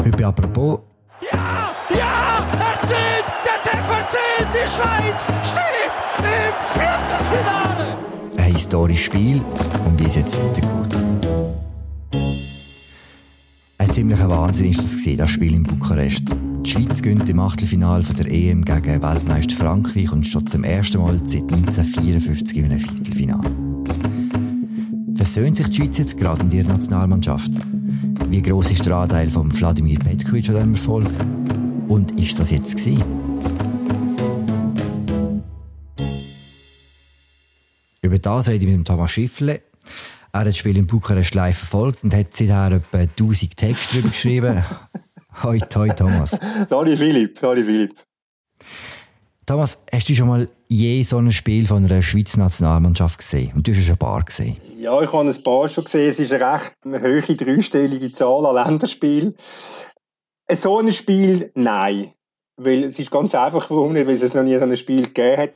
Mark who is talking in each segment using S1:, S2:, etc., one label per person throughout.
S1: Heute bei apropos.
S2: Ja, ja, erzählt, der Treffer zählt, die Schweiz steht im Viertelfinale.
S1: Ein historisches Spiel und wie es jetzt weitergeht. Ein ziemlicher Wahnsinn ist das gewesen, das Spiel in Bukarest. Die Schweiz gönnt im Achtelfinale der EM gegen Weltmeister Frankreich und steht zum ersten Mal seit 1954 in einem Viertelfinale. Versöhnt sich die Schweiz jetzt gerade in ihrer Nationalmannschaft? Wie groß ist der Anteil von Wladimir Petkovic an diesem Erfolg? Und ist das jetzt gewesen? Über das rede ich mit Thomas Schiffle. Er hat das Spiel in Bukarest live verfolgt und hat seither etwa 1000 Texte darüber geschrieben. hoi, hoi, Thomas.
S3: Hallo Philipp, hallo Philipp.
S1: Thomas, hast du schon mal je so ein Spiel von einer Schweizer Nationalmannschaft gesehen? Und du hast schon ein paar gesehen.
S3: Ja, ich habe ein paar schon gesehen. Es ist eine recht hohe dreistellige Zahl an Länderspielen. So ein Spiel, nein. Weil es ist ganz einfach, warum nicht, weil es noch nie so ein Spiel gegeben hat.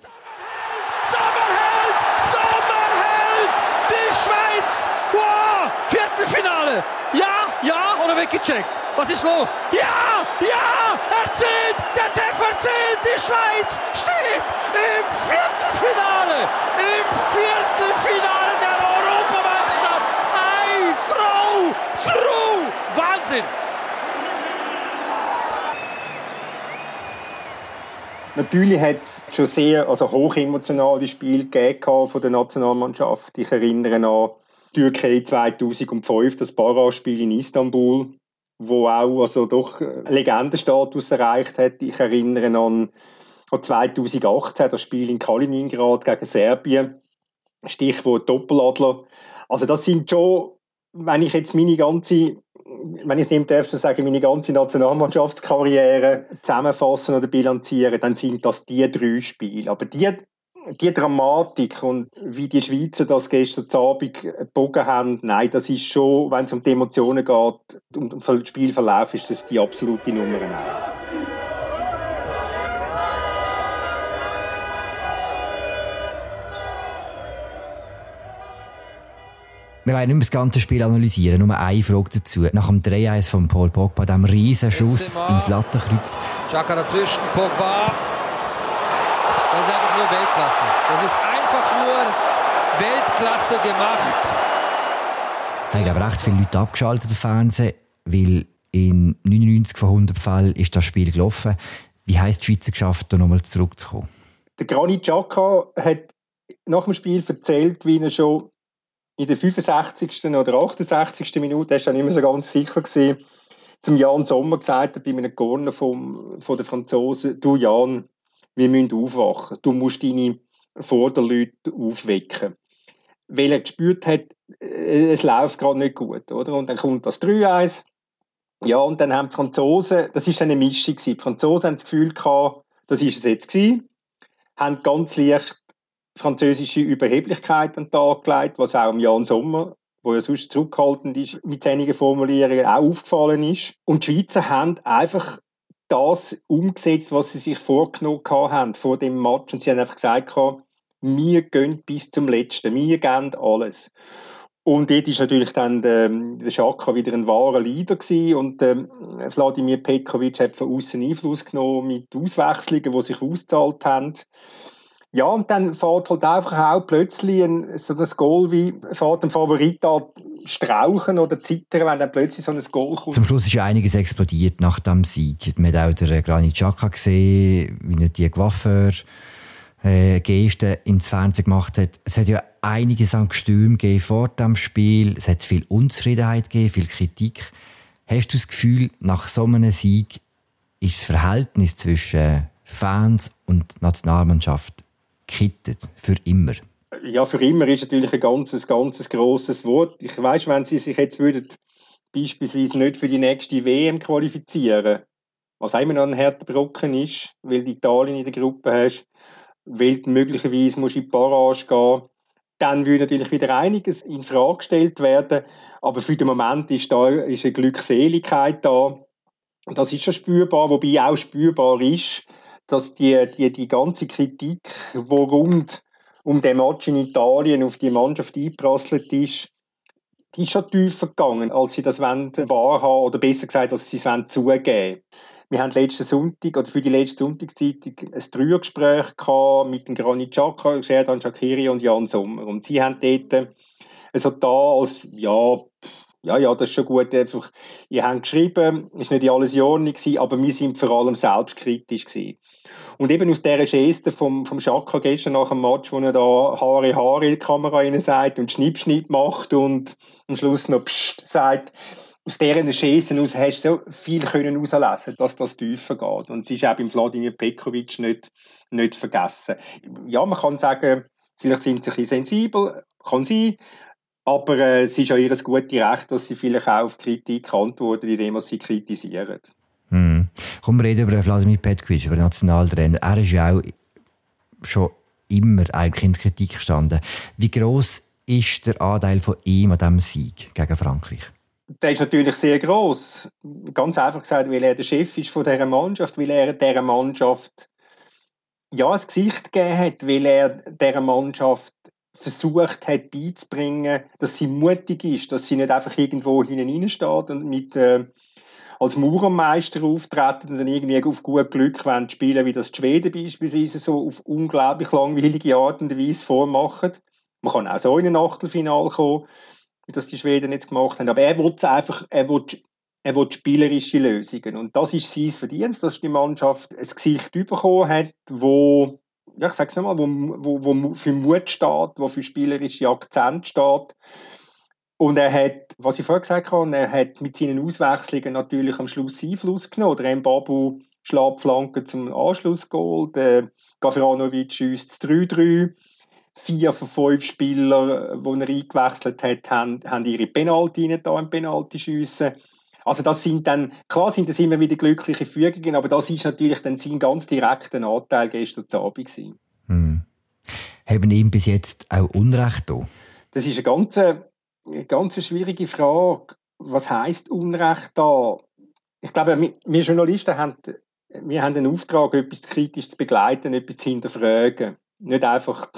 S2: Sommerheld, Sommerheld, die Schweiz. Wow, Viertelfinale. Ja, ja, oder weggecheckt. Was ist los? Ja, ja, erzählt, der Treffer zählt, die Schweiz steht im Viertelfinale. Im Viertelfinale der Europameisterschaft. Ei, Frau, Frau, Wahnsinn.
S3: Natürlich hat es schon sehr also hochemotionale Spiele gegeben von der Nationalmannschaft. Ich erinnere an Türkei 2005, das Barrage-Spiel in Istanbul, wo auch also doch Legendenstatus erreicht hat. Ich erinnere an, an 2018, das Spiel in Kaliningrad gegen Serbien. Stichwort Doppeladler. Also das sind schon, wenn ich jetzt meine ganze wenn ich es nicht darf, so sagen, meine ganze Nationalmannschaftskarriere zusammenfassen oder bilanzieren, dann sind das die drei Spiele. Aber die, die Dramatik und wie die Schweizer das gestern Abend gebogen haben, nein, das ist schon, wenn es um die Emotionen geht und um den Spielverlauf, ist das die absolute Nummer eins.
S1: Wir wollen nicht mehr das ganze Spiel analysieren, nur eine Frage dazu. Nach dem 3-1 von Paul Pogba, diesem riesen Schuss ins Lattenkreuz.
S4: Chaka dazwischen, Pogba. Das ist einfach nur Weltklasse. Das ist einfach nur Weltklasse gemacht.
S1: Da haben aber recht viele Leute abgeschaltet im Fernsehen, weil in 99 von 100 Fällen ist das Spiel gelaufen. Wie heisst die Schweizer geschafft, da nochmal zurückzukommen?
S3: Der Granit Xhaka hat nach dem Spiel erzählt, wie er schon in der 65. oder 68. Minute, er war nicht mehr so ganz sicher, gewesen, zum Jan Sommer gesagt hat, bei einem Corner vom, von den Franzosen, du Jan, wir müssen aufwachen, du musst deine Vorderleute aufwecken. Weil er gespürt hat, äh, es läuft gerade nicht gut, oder? Und dann kommt das 3-1. Ja, und dann haben die Franzosen, das ist eine Mischung gewesen. Die Franzosen haben das Gefühl gehabt, das ist es jetzt gewesen, haben ganz leicht französische Überheblichkeit an den Tag gelegt, was auch Jan Sommer, wo ja sonst zurückhaltend ist, mit einigen Formulierungen auch aufgefallen ist. Und die Schweizer haben einfach das umgesetzt, was sie sich vorgenommen haben vor dem Match. Und sie haben einfach gesagt, wir gehen bis zum Letzten, wir geben alles. Und dort ist natürlich dann der, Schaka wieder ein wahrer Leader gewesen und ähm, Wladimir Petkovic hat von außen Einfluss genommen mit Auswechslungen, die sich ausgezahlt haben. Ja, und dann fährt halt einfach auch plötzlich ein, so ein Goal wie fährt ein Favorit an strauchen oder zittern, wenn dann plötzlich so ein Goal kommt.
S1: Zum Schluss ist ja einiges explodiert nach dem Sieg. Man hat auch den Granit Xhaka gesehen, wie er die Coiffeur äh, Geste ins Fernsehen gemacht hat. Es hat ja einiges an Gestürm gegeben vor dem Spiel. Es hat viel Unzufriedenheit gegeben, viel Kritik. Hast du das Gefühl, nach so einem Sieg ist das Verhältnis zwischen Fans und Nationalmannschaft gekittet? Für immer?
S3: Ja, für immer ist natürlich ein ganzes, ganzes grosses Wort. Ich weiß, wenn sie sich jetzt würden beispielsweise nicht für die nächste WM qualifizieren, was immer noch ein harter Brocken ist, weil du Italien in der Gruppe hast, weil du möglicherweise musst in die Barrage gehen dann würde natürlich wieder einiges in Frage gestellt werden. Aber für den Moment ist da ist eine Glückseligkeit da. Das ist schon spürbar, wobei auch spürbar ist, dass die, die, die ganze Kritik, die rund um den Match in Italien auf die Mannschaft eingeprasselt ist, die ist schon tiefer gegangen, als sie das wahrhaben oder besser gesagt, als sie es zugeben wir haben letzten Sonntag oder für die letzte Sonntagszeitung ein Dreiergespräch mit dem Granit Xhaka, Sherdan Shakiri und Jan Sommer. Und sie haben dort also da als, ja, ja, ja, das ist schon gut. Einfach, ihr habt geschrieben, es war nicht alles in Ordnung, aber wir sind vor allem selbstkritisch. Gewesen. Und eben aus dieser Geste vom, vom Schaka gestern nach dem Match, wo er da Haare, Haare in die Kamera rein sagt und Schnipp, Schnipp macht und am Schluss noch Psst sagt, aus deren Schießen aus hast du so viel können herauslesen, dass das tiefer geht. Und es ist auch beim Vladimir Pekovic nicht, nicht vergessen. Ja, man kann sagen, vielleicht sind sie ein bisschen sensibel, kann sein, aber äh, es ist ja ihr gutes Recht, dass sie vielleicht auch auf Kritik antworten, indem sie kritisieren.
S1: Hm. Kommen wir reden über Vladimir Petkovic, über den Nationaltrainer. Er ist ja auch schon immer eigentlich in der Kritik gestanden. Wie groß ist der Anteil von ihm an diesem Sieg gegen Frankreich?
S3: Der ist natürlich sehr groß. Ganz einfach gesagt, weil er der Chef ist von dieser Mannschaft, weil er dieser Mannschaft ja, ein Gesicht gegeben hat, weil er dieser Mannschaft versucht hat beizubringen, dass sie mutig ist, dass sie nicht einfach irgendwo hinein steht und mit äh, als Maurermeister auftreten und dann irgendwie auf gut Glück wollen spielen, wie das die Schweden beispielsweise so auf unglaublich langweilige Art und Weise vormachen. Man kann auch so in ein Achtelfinale kommen, wie das die Schweden jetzt gemacht haben. Aber er will einfach, er will, er will spielerische Lösungen. Und das ist sein Verdienst, dass die Mannschaft ein Gesicht bekommen hat, wo ja, ich sag's nochmal, wo, wo, wo für Mut steht, wo für spielerische Akzent steht. Und er hat, was ich vorher gesagt habe, er hat mit seinen Auswechslungen natürlich am Schluss Einfluss genommen. Der Mbabu schlägt Flanken zum Anschlussgoal, der Gavranovic schießt 3-3. Vier von fünf Spielern, die er eingewechselt hat, haben, haben ihre Penalty nicht da im Penalty schiessen. Also das sind dann, klar sind das immer wieder glückliche Fügungen, aber das ist natürlich dann sein ganz direkter Anteil gestern Abend gewesen.
S1: Hm. Haben ihm bis jetzt auch Unrecht da?
S3: Das ist eine ganz, eine ganz schwierige Frage. Was heißt Unrecht da? Ich glaube, wir, Journalisten haben, wir haben den Auftrag, etwas kritisch zu begleiten, etwas zu hinterfragen. Nicht einfach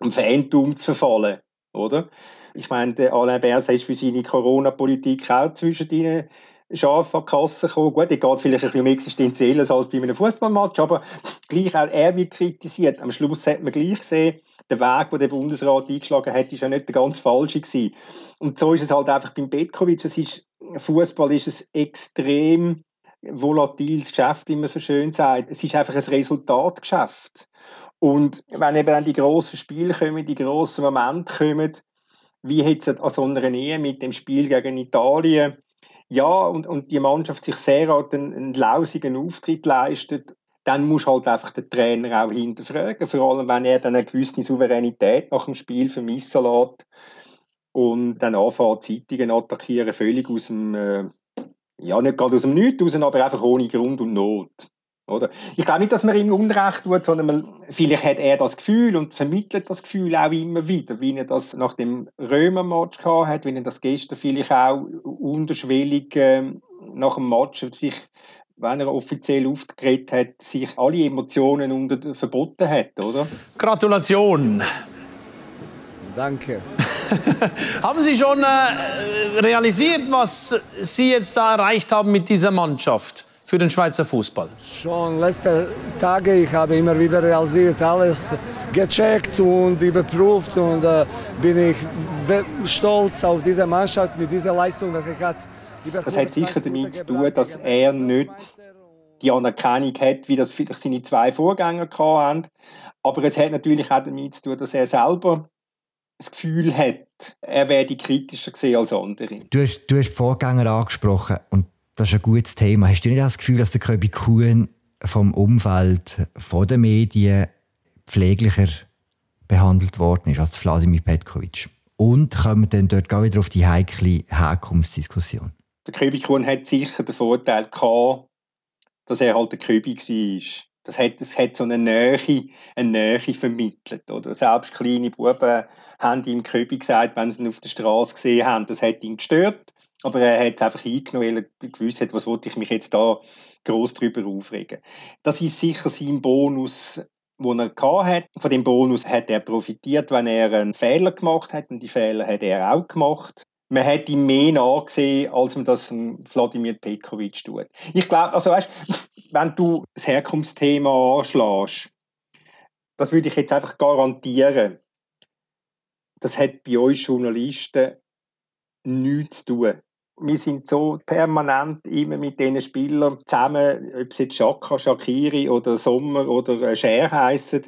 S3: am Phantom zu verfallen, oder? Ich meine, der Alain Berset ist für seine Corona-Politik auch zwischen den scharf an die Kasse gekommen. Gut, er geht vielleicht ein bisschen um Existenzielles als bei einem Fußballmatch, aber gleich auch er wird kritisiert. Am Schluss hat man gleich gesehen, der Weg, den der Bundesrat eingeschlagen hat, ist ja nicht der ganz falsche gewesen. Und so ist es halt einfach beim Petkovic. Fußball ist ein extrem volatiles Geschäft, wie man so schön sagt. Es ist einfach ein Resultatgeschäft. Und wenn eben dann die grossen Spiele kommen, die grossen Momente kommen, wie jetzt an so einer Nähe mit dem Spiel gegen Italien, ja, und, und die Mannschaft sich sehr an den, einen lausigen Auftritt leistet, dann muss halt einfach der Trainer auch hinterfragen, vor allem wenn er dann eine gewisse Souveränität nach dem Spiel vermissen lässt und dann anfängt, Zeitungen attackieren, völlig aus dem, äh, ja, nicht gerade aus dem Nichts raus, aber einfach ohne Grund und Not. Oder? Ich glaube nicht, dass man ihm Unrecht tut, sondern man, vielleicht hat er das Gefühl und vermittelt das Gefühl auch immer wieder, wie er das nach dem Römer-Match gehabt hat, wie er das gestern vielleicht auch unterschwellig äh, nach dem Match sich, wenn er offiziell aufgetreten hat, sich alle Emotionen unter verboten hat, oder?
S5: Gratulation.
S6: Danke.
S5: haben Sie schon äh, realisiert, was Sie jetzt da erreicht haben mit dieser Mannschaft? Für den Schweizer Fußball?
S6: Schon letzte Tage, ich habe immer wieder realisiert, alles gecheckt und überprüft und äh, bin ich stolz auf diese Mannschaft mit dieser Leistung, welche hat.
S3: Das hat sicher damit zu tun, dass er nicht die Anerkennung hat, wie das vielleicht seine zwei Vorgänger hatten. Aber es hat natürlich auch damit zu tun, dass er selber das Gefühl hat, er werde kritischer gesehen als andere.
S1: Du hast, du hast die Vorgänger angesprochen und das ist ein gutes Thema. Hast du nicht das Gefühl, dass der Köbi Kuhn vom Umfeld, von den Medien pfleglicher behandelt worden ist als Vladimir Petkovic? Und kommen wir dann dort wieder auf die heikle Herkunftsdiskussion?
S3: Der Köbi Kuhn hat sicher den Vorteil gehabt, dass er halt der Köbi war. Das hat, das hat so eine Nähe, eine Nähe vermittelt. Oder? Selbst kleine Buben haben ihm Köbi gesagt, wenn sie ihn auf der Straße gesehen haben, das hat ihn gestört. Aber er hat es einfach eingenommen, weil er gewusst hat, was wollte ich mich jetzt da groß drüber aufregen. Das ist sicher sein Bonus, den er hat. Von dem Bonus hat er profitiert, wenn er einen Fehler gemacht hat. Und die Fehler hat er auch gemacht. man hätte ihm mehr nachgesehen, als man das Wladimir Pekovic tut. Ich glaube, also weißt, wenn du das Herkunftsthema anschlägst, das würde ich jetzt einfach garantieren, das hat bei uns Journalisten nichts zu tun. Wir sind so permanent immer mit diesen Spielern zusammen, ob es jetzt Shaka, Shakiri oder Sommer oder Scher heissen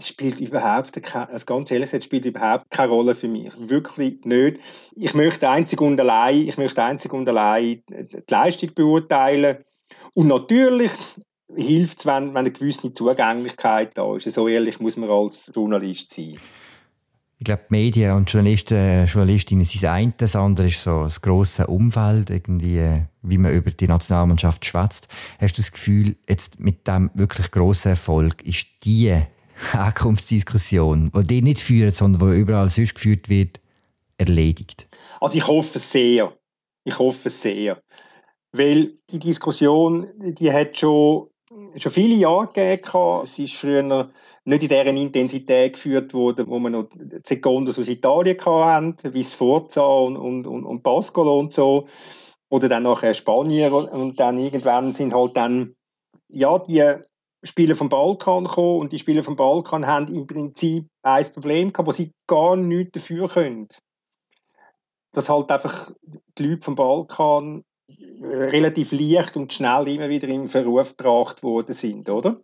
S3: es spielt überhaupt keine, also ganz ehrlich, es spielt überhaupt keine Rolle für mich. Wirklich nicht. Ich möchte einzig und allein, ich möchte einzig und allein die Leistung beurteilen. Und natürlich hilft es, wenn, wenn eine gewisse Zugänglichkeit da ist. So ehrlich muss man als Journalist sein.
S1: Ich glaube, Medien und Journalisten, Journalistinnen sind das eine. Das andere ist so das grosse Umfeld, irgendwie, wie man über die Nationalmannschaft schwätzt. Hast du das Gefühl, jetzt mit dem wirklich grossen Erfolg ist die Herkunftsdiskussion, die die nicht führen, sondern die überall sonst geführt wird, erledigt?
S3: Also ich hoffe sehr. Ich hoffe sehr. Weil die Diskussion, die hat schon, schon viele Jahre gegeben. Es ist früher nicht in dieser Intensität geführt worden, wo man noch Sekundos aus Italien hatten, wie Sforza und, und, und, und Pascolo und so. Oder dann nachher Spanier und dann irgendwann sind halt dann ja, die Spieler vom Balkan kommen und die Spieler vom Balkan haben im Prinzip ein Problem gehabt, wo sie gar nichts dafür können. Dass halt einfach die Leute vom Balkan äh, relativ leicht und schnell immer wieder in Verruf gebracht worden sind, oder?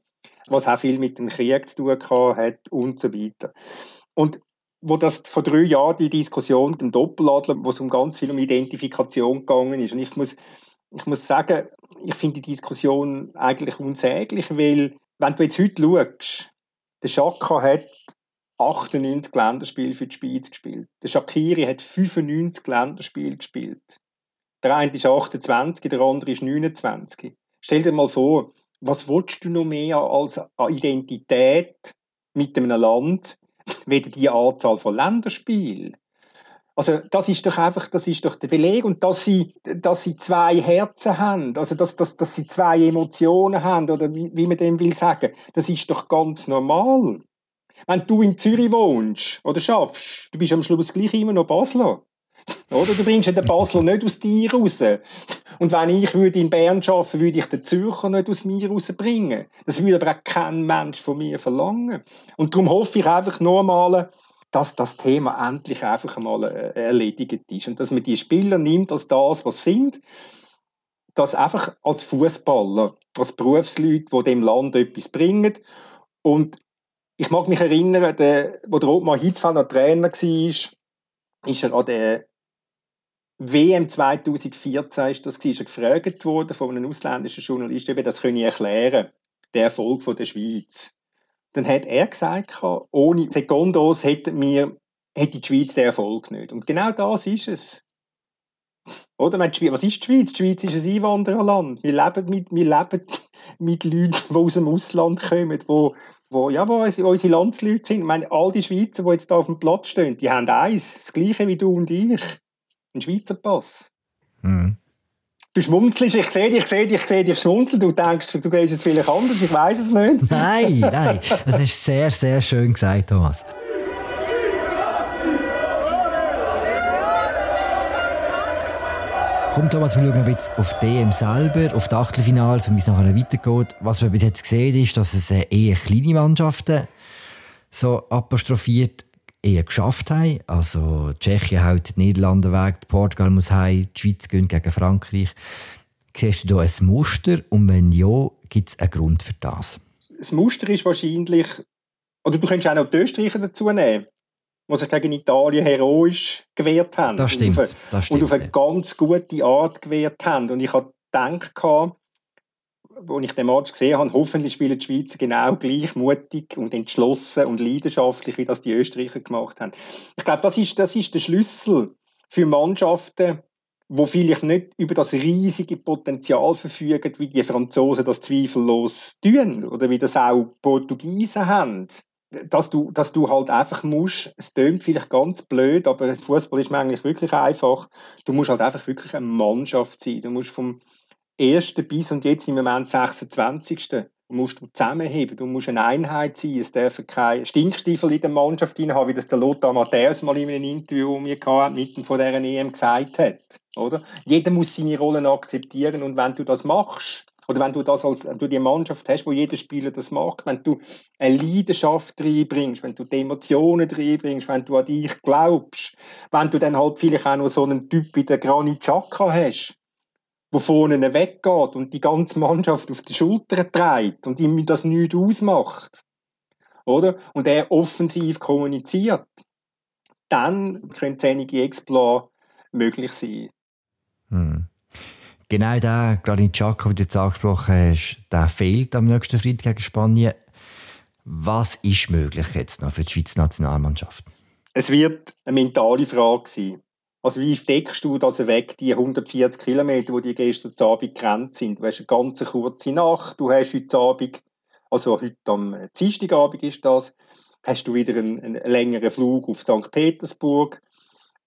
S3: Was auch viel mit dem Krieg zu tun hat und so weiter. Und wo das vor drei Jahren die Diskussion mit dem Doppeladler, wo es um ganz viel um Identifikation gegangen ist. Und ich muss ich muss sagen, ich finde die Diskussion eigentlich unsäglich, weil wenn du jetzt heute schaust, der Schaka hat 98 Länderspiele für die Schweiz gespielt. Der Shakiri hat 95 Länderspiele gespielt. Der eine ist 28, der andere ist 29. Stell dir mal vor, was willst du noch mehr als Identität mit einem Land, weder die Anzahl von Länderspielen? Also das ist doch einfach, das ist doch der Beleg und dass sie, dass sie zwei Herzen haben, also dass, dass, dass sie zwei Emotionen haben oder wie, wie man dem will sagen, das ist doch ganz normal. Wenn du in Zürich wohnst oder schaffst, du bist am Schluss gleich immer noch Basler. Oder du bringst den Basler nicht aus dir raus. Und wenn ich würde in Bern arbeiten, würde ich den Zürcher nicht aus mir rausbringen. Das würde aber auch kein Mensch von mir verlangen. Und darum hoffe ich einfach nur mal, dass das Thema endlich einfach einmal äh, erledigt ist und dass man die Spieler nimmt als das, was sie sind, das einfach als Fußballer, als Berufsleute, die dem Land etwas bringen und ich mag mich erinnern, der, wo der Ottmar Hitzfeld noch Trainer war, ist er an der WM 2014 ist das, ist er gefragt worden von einem ausländischen Journalisten, ob er das könne erklären, der Erfolg von der Schweiz dann hat er gesagt, ohne Sekundos hätte, wir, hätte die Schweiz den Erfolg nicht. Und genau das ist es. Oder? Was ist die Schweiz? Die Schweiz ist ein Einwandererland. Wir leben mit, wir leben mit Leuten, die aus dem Ausland kommen, wo, wo, ja, wo unsere Landsleute sind. Ich meine, all die Schweizer, die jetzt da auf dem Platz stehen, die haben eins, das Gleiche wie du und ich. Ein Schweizer Pass. Mhm. Du schmunzelst, ich sehe dich, ich sehe dich, ich sehe dich schmunzeln. Du denkst, du gehst es vielleicht anders, ich weiß es nicht.
S1: Nein, nein, das ist sehr, sehr schön gesagt, Thomas. Komm Thomas, wir schauen ein bisschen auf DM selber, auf die Achtelfinals und wie es nachher weitergeht. Was wir bis jetzt gesehen ist, dass es eher kleine Mannschaften so apostrophiert eher geschafft haben. Also Tschechien hält die Niederlande weg, Portugal muss heim, die Schweiz gehen gegen Frankreich. Siehst du da ein Muster und wenn ja, gibt es einen Grund für das?
S3: Das Muster ist wahrscheinlich, oder du könntest auch noch die Österreicher dazu nehmen, die sich gegen Italien heroisch gewehrt haben.
S1: Das stimmt.
S3: Und auf,
S1: eine, das stimmt,
S3: und auf eine ganz gute Art gewehrt haben. Und ich habe gedacht, als ich den Match gesehen habe, hoffentlich spielen die Schweizer genau gleich mutig und entschlossen und leidenschaftlich, wie das die Österreicher gemacht haben. Ich glaube, das ist, das ist der Schlüssel für Mannschaften, wo vielleicht nicht über das riesige Potenzial verfügen, wie die Franzosen das zweifellos tun oder wie das auch Portugiesen haben. Dass du, dass du halt einfach musst, es tönt vielleicht ganz blöd, aber Fußball ist eigentlich wirklich einfach. Du musst halt einfach wirklich eine Mannschaft sein. Du musst vom, ersten bis und jetzt im Moment 26. musst du zusammenheben, du musst eine Einheit sein, es dürfen keine Stinkstiefel in der Mannschaft haben, wie das der Lothar Matthäus mal in einem Interview mir mitten von dieser EM gesagt hat. Oder? Jeder muss seine Rollen akzeptieren und wenn du das machst, oder wenn du das als, wenn du die Mannschaft hast, wo jeder Spieler das macht, wenn du eine Leidenschaft reinbringst, wenn du die Emotionen reinbringst, wenn du an dich glaubst, wenn du dann halt vielleicht auch noch so einen Typ wie der Granit Xhaka hast, wo vorne weggeht und die ganze Mannschaft auf die Schulter trägt und ihm das nichts ausmacht, oder? Und er offensiv kommuniziert, dann können einige Exploits möglich sein.
S1: Hm. Genau der Granit Xhaka, den du jetzt angesprochen hast, der fehlt am nächsten Freitag gegen Spanien. Was ist möglich jetzt noch für die Schweizer Nationalmannschaft?
S3: Es wird eine mentale Frage sein. Also wie deckst du das weg, die 140 Kilometer, die gestern Abend gerannt sind? Du hast eine ganz kurze Nacht, du hast heute Abend, also heute am Dienstagabend ist das, hast du wieder einen, einen längeren Flug auf St. Petersburg.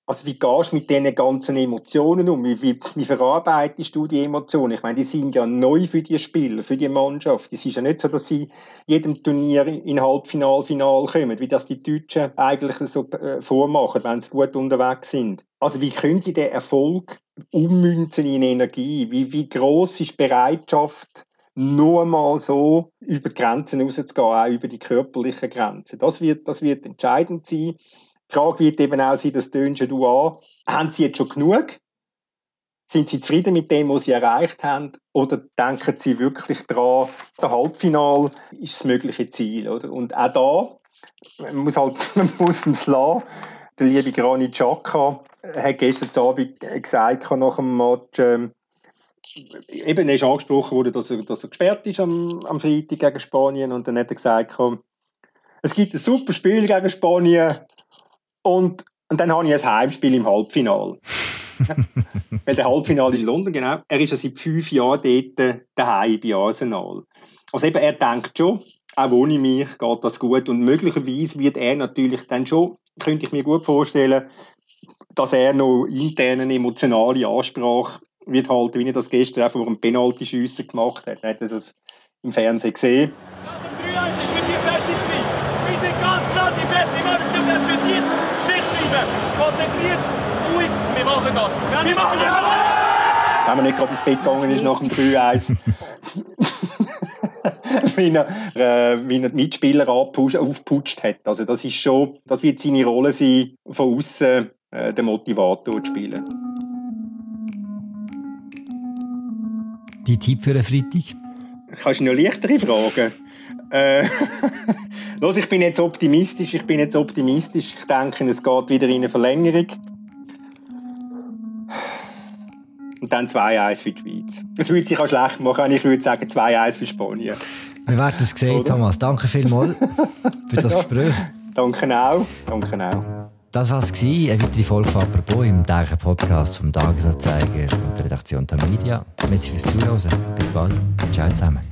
S3: Also wie gehst du mit diesen ganzen Emotionen um? Wie, wie, wie, verarbeitest du die Emotionen? Ich meine, die sind ja neu für die Spieler, für die Mannschaft. Es ist ja nicht so, dass sie jedem Turnier in Halbfinal, Final kommen, wie das die Deutschen eigentlich so äh, vormachen, wenn sie gut unterwegs sind. Also wie können sie den Erfolg ummünzen in Energie? Wie, wie groß ist die Bereitschaft, nur mal so über die Grenzen rauszugehen, auch über die körperlichen Grenzen? Das wird, das wird entscheidend sein. Die Frage wird eben auch sein, das tönst du an. Haben sie jetzt schon genug? Sind sie zufrieden mit dem, was sie erreicht haben? Oder denken sie wirklich daran, der Halbfinal ist das mögliche Ziel? Oder? Und auch da, man muss, halt, man muss es lassen. Der liebe Granit Xhaka hat gestern Abend gesagt, nach dem Match, ähm, eben, ist angesprochen worden, dass er, dass er gesperrt ist am, am Freitag gegen Spanien. Und dann hat er gesagt, es gibt ein super Spiel gegen Spanien, und, und dann habe ich ein Heimspiel im Halbfinale. Weil der Halbfinale ist in London, genau. Er ist ja seit fünf Jahren dort daheim bei Arsenal. Also eben, er denkt schon, auch ohne mich geht das gut. Und möglicherweise wird er natürlich dann schon, könnte ich mir gut vorstellen, dass er noch intern eine emotionale Ansprache wird halten, wie er das gestern auch vor einem Penalty-Schiessen gemacht hat. Er hat das im Fernsehen gesehen. 3-1 ist mit dir fertig gewesen. Wir sind ganz klar die Beste. Wir haben verdient bleiben, konzentriert, ruhig, wir machen das. Wir machen das! Wenn man nicht gerade ins Bett gegangen ist nach dem 3-1. wie, er, äh, er die Mitspieler aufputscht hat. Also das ist schon, das wird seine Rolle sein, von außen äh, den Motivator zu spielen.
S1: Die Tipp für einen Freitag?
S3: Kannst du noch leichtere Fragen? Äh, los, ich bin jetzt optimistisch. Ich bin jetzt optimistisch. Ich denke, es geht wieder in eine Verlängerung. Und dann 2-1 für die Schweiz. Das würde sich auch schlecht machen. Ich würde sagen 2-1 für Spanien.
S1: Wir werden es sehen? Thomas. Danke vielmals für das Gespräch.
S3: Danke auch. Danke auch.
S1: Das war es. Eine weitere Folge von «Apropos» im täglichen Podcast vom Tagesanzeiger und der Redaktion der Media. Merci fürs Zuhören. Bis bald. Ciao zusammen.